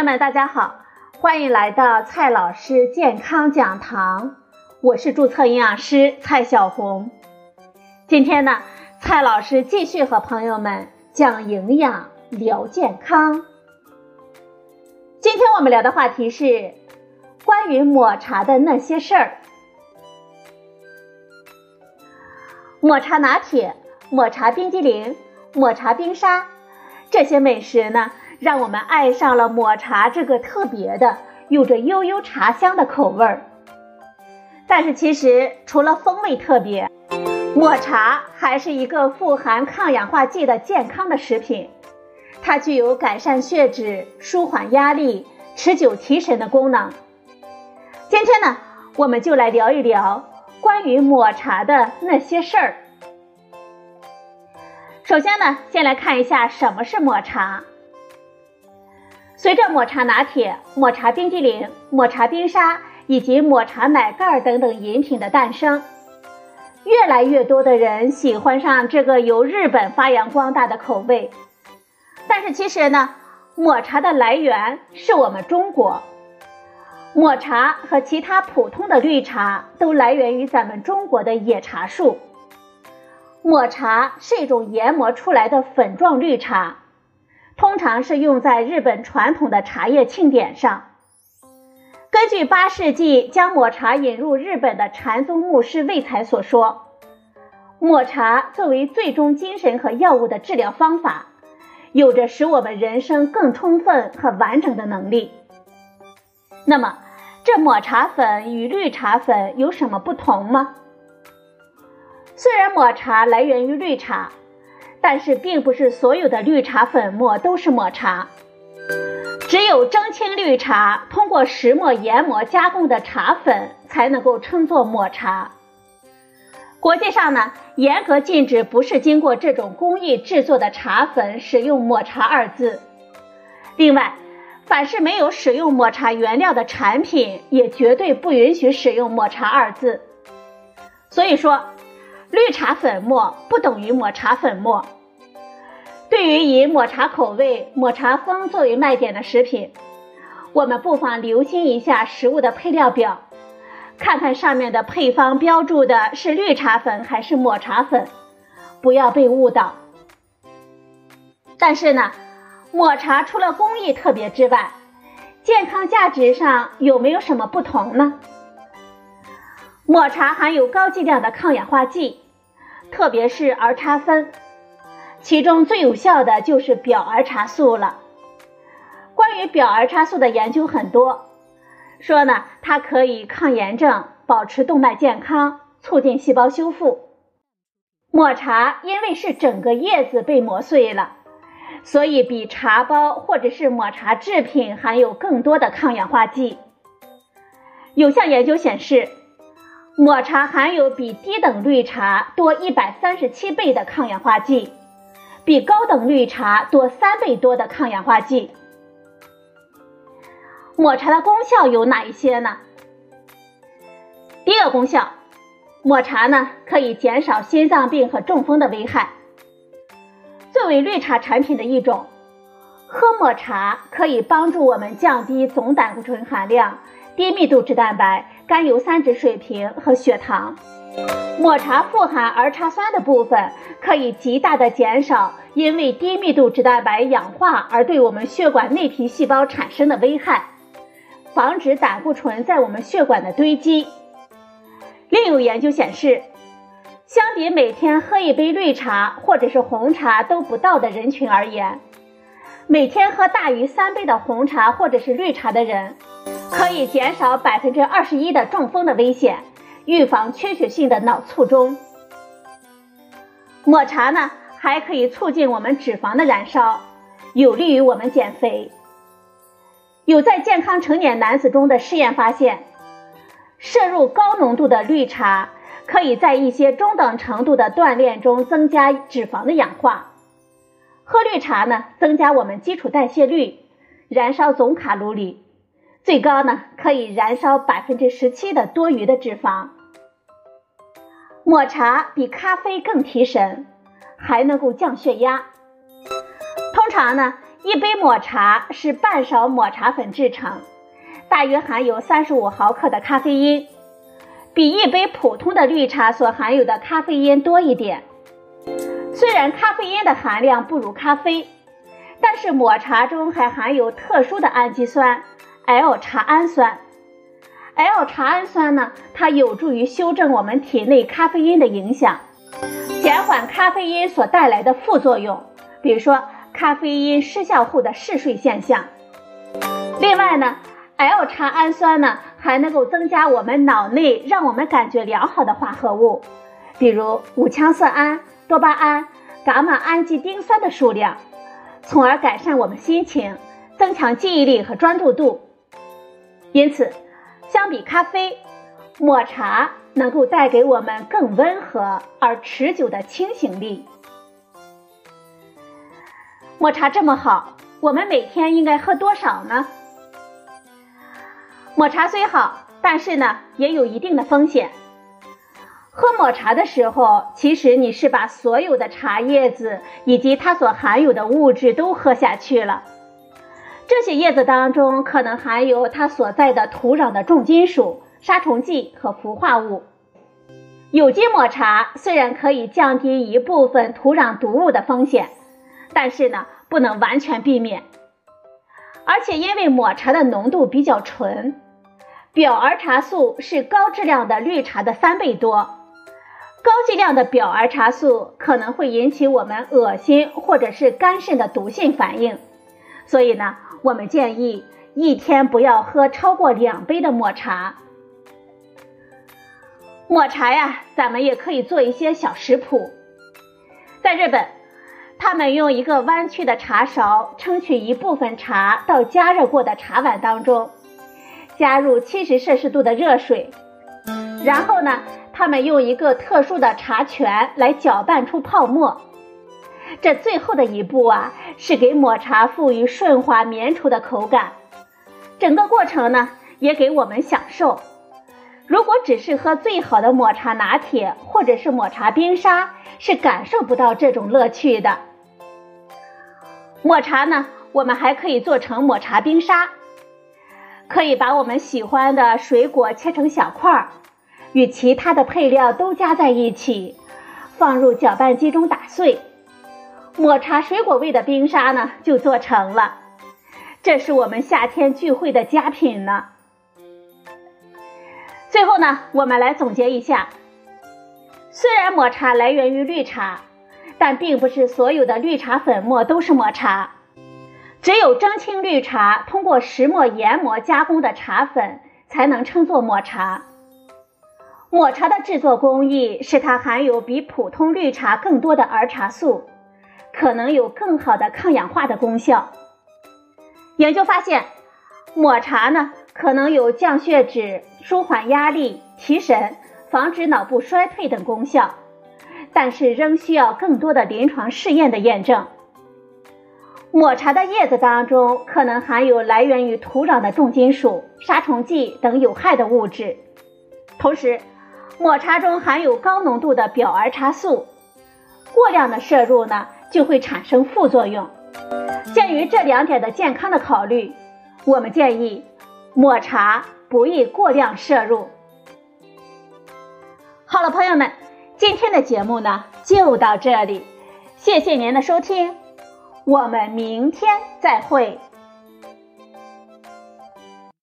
友们，大家好，欢迎来到蔡老师健康讲堂，我是注册营养师蔡小红。今天呢，蔡老师继续和朋友们讲营养聊健康。今天我们聊的话题是关于抹茶的那些事儿。抹茶拿铁、抹茶冰激凌、抹茶冰沙，这些美食呢？让我们爱上了抹茶这个特别的、有着悠悠茶香的口味儿。但是其实除了风味特别，抹茶还是一个富含抗氧化剂的健康的食品。它具有改善血脂、舒缓压力、持久提神的功能。今天呢，我们就来聊一聊关于抹茶的那些事儿。首先呢，先来看一下什么是抹茶。随着抹茶拿铁、抹茶冰激凌、抹茶冰沙以及抹茶奶盖等等饮品的诞生，越来越多的人喜欢上这个由日本发扬光大的口味。但是其实呢，抹茶的来源是我们中国。抹茶和其他普通的绿茶都来源于咱们中国的野茶树。抹茶是一种研磨出来的粉状绿茶。通常是用在日本传统的茶叶庆典上。根据八世纪将抹茶引入日本的禅宗牧师魏才所说，抹茶作为最终精神和药物的治疗方法，有着使我们人生更充分和完整的能力。那么，这抹茶粉与绿茶粉有什么不同吗？虽然抹茶来源于绿茶。但是，并不是所有的绿茶粉末都是抹茶，只有蒸青绿茶通过石磨研磨加工的茶粉才能够称作抹茶。国际上呢，严格禁止不是经过这种工艺制作的茶粉使用“抹茶”二字。另外，凡是没有使用抹茶原料的产品，也绝对不允许使用“抹茶”二字。所以说。绿茶粉末不等于抹茶粉末。对于以抹茶口味、抹茶风作为卖点的食品，我们不妨留心一下食物的配料表，看看上面的配方标注的是绿茶粉还是抹茶粉，不要被误导。但是呢，抹茶除了工艺特别之外，健康价值上有没有什么不同呢？抹茶含有高剂量的抗氧化剂，特别是儿茶酚，其中最有效的就是表儿茶素了。关于表儿茶素的研究很多，说呢它可以抗炎症、保持动脉健康、促进细胞修复。抹茶因为是整个叶子被磨碎了，所以比茶包或者是抹茶制品含有更多的抗氧化剂。有项研究显示。抹茶含有比低等绿茶多一百三十七倍的抗氧化剂，比高等绿茶多三倍多的抗氧化剂。抹茶的功效有哪一些呢？第一个功效，抹茶呢可以减少心脏病和中风的危害。作为绿茶产品的一种，喝抹茶可以帮助我们降低总胆固醇含量。低密度脂蛋白、甘油三酯水平和血糖。抹茶富含儿茶酸的部分，可以极大的减少因为低密度脂蛋白氧化而对我们血管内皮细胞产生的危害，防止胆固醇在我们血管的堆积。另有研究显示，相比每天喝一杯绿茶或者是红茶都不到的人群而言，每天喝大于三杯的红茶或者是绿茶的人。可以减少百分之二十一的中风的危险，预防缺血性的脑卒中。抹茶呢，还可以促进我们脂肪的燃烧，有利于我们减肥。有在健康成年男子中的试验发现，摄入高浓度的绿茶，可以在一些中等程度的锻炼中增加脂肪的氧化。喝绿茶呢，增加我们基础代谢率，燃烧总卡路里。最高呢，可以燃烧百分之十七的多余的脂肪。抹茶比咖啡更提神，还能够降血压。通常呢，一杯抹茶是半勺抹茶粉制成，大约含有三十五毫克的咖啡因，比一杯普通的绿茶所含有的咖啡因多一点。虽然咖啡因的含量不如咖啡，但是抹茶中还含有特殊的氨基酸 L 茶氨酸。L 茶氨酸呢，它有助于修正我们体内咖啡因的影响，减缓咖啡因所带来的副作用，比如说。咖啡因失效后的嗜睡现象。另外呢，L 茶氨酸呢还能够增加我们脑内让我们感觉良好的化合物，比如五羟色胺、多巴胺、伽马氨基丁酸的数量，从而改善我们心情，增强记忆力和专注度。因此，相比咖啡，抹茶能够带给我们更温和而持久的清醒力。抹茶这么好，我们每天应该喝多少呢？抹茶虽好，但是呢也有一定的风险。喝抹茶的时候，其实你是把所有的茶叶子以及它所含有的物质都喝下去了。这些叶子当中可能含有它所在的土壤的重金属、杀虫剂和氟化物。有机抹茶虽然可以降低一部分土壤毒物的风险。但是呢，不能完全避免，而且因为抹茶的浓度比较纯，表儿茶素是高质量的绿茶的三倍多，高剂量的表儿茶素可能会引起我们恶心或者是肝肾的毒性反应，所以呢，我们建议一天不要喝超过两杯的抹茶。抹茶呀，咱们也可以做一些小食谱，在日本。他们用一个弯曲的茶勺盛取一部分茶到加热过的茶碗当中，加入七十摄氏度的热水，然后呢，他们用一个特殊的茶泉来搅拌出泡沫。这最后的一步啊，是给抹茶赋予顺滑绵稠的口感。整个过程呢，也给我们享受。如果只是喝最好的抹茶拿铁或者是抹茶冰沙，是感受不到这种乐趣的。抹茶呢，我们还可以做成抹茶冰沙，可以把我们喜欢的水果切成小块儿，与其他的配料都加在一起，放入搅拌机中打碎，抹茶水果味的冰沙呢就做成了。这是我们夏天聚会的佳品呢。最后呢，我们来总结一下，虽然抹茶来源于绿茶。但并不是所有的绿茶粉末都是抹茶，只有蒸青绿茶通过石磨研磨加工的茶粉才能称作抹茶。抹茶的制作工艺使它含有比普通绿茶更多的儿茶素，可能有更好的抗氧化的功效。研究发现，抹茶呢可能有降血脂、舒缓压力、提神、防止脑部衰退等功效。但是仍需要更多的临床试验的验证。抹茶的叶子当中可能含有来源于土壤的重金属、杀虫剂等有害的物质，同时，抹茶中含有高浓度的表儿茶素，过量的摄入呢就会产生副作用。鉴于这两点的健康的考虑，我们建议抹茶不宜过量摄入。好了，朋友们。今天的节目呢就到这里，谢谢您的收听，我们明天再会。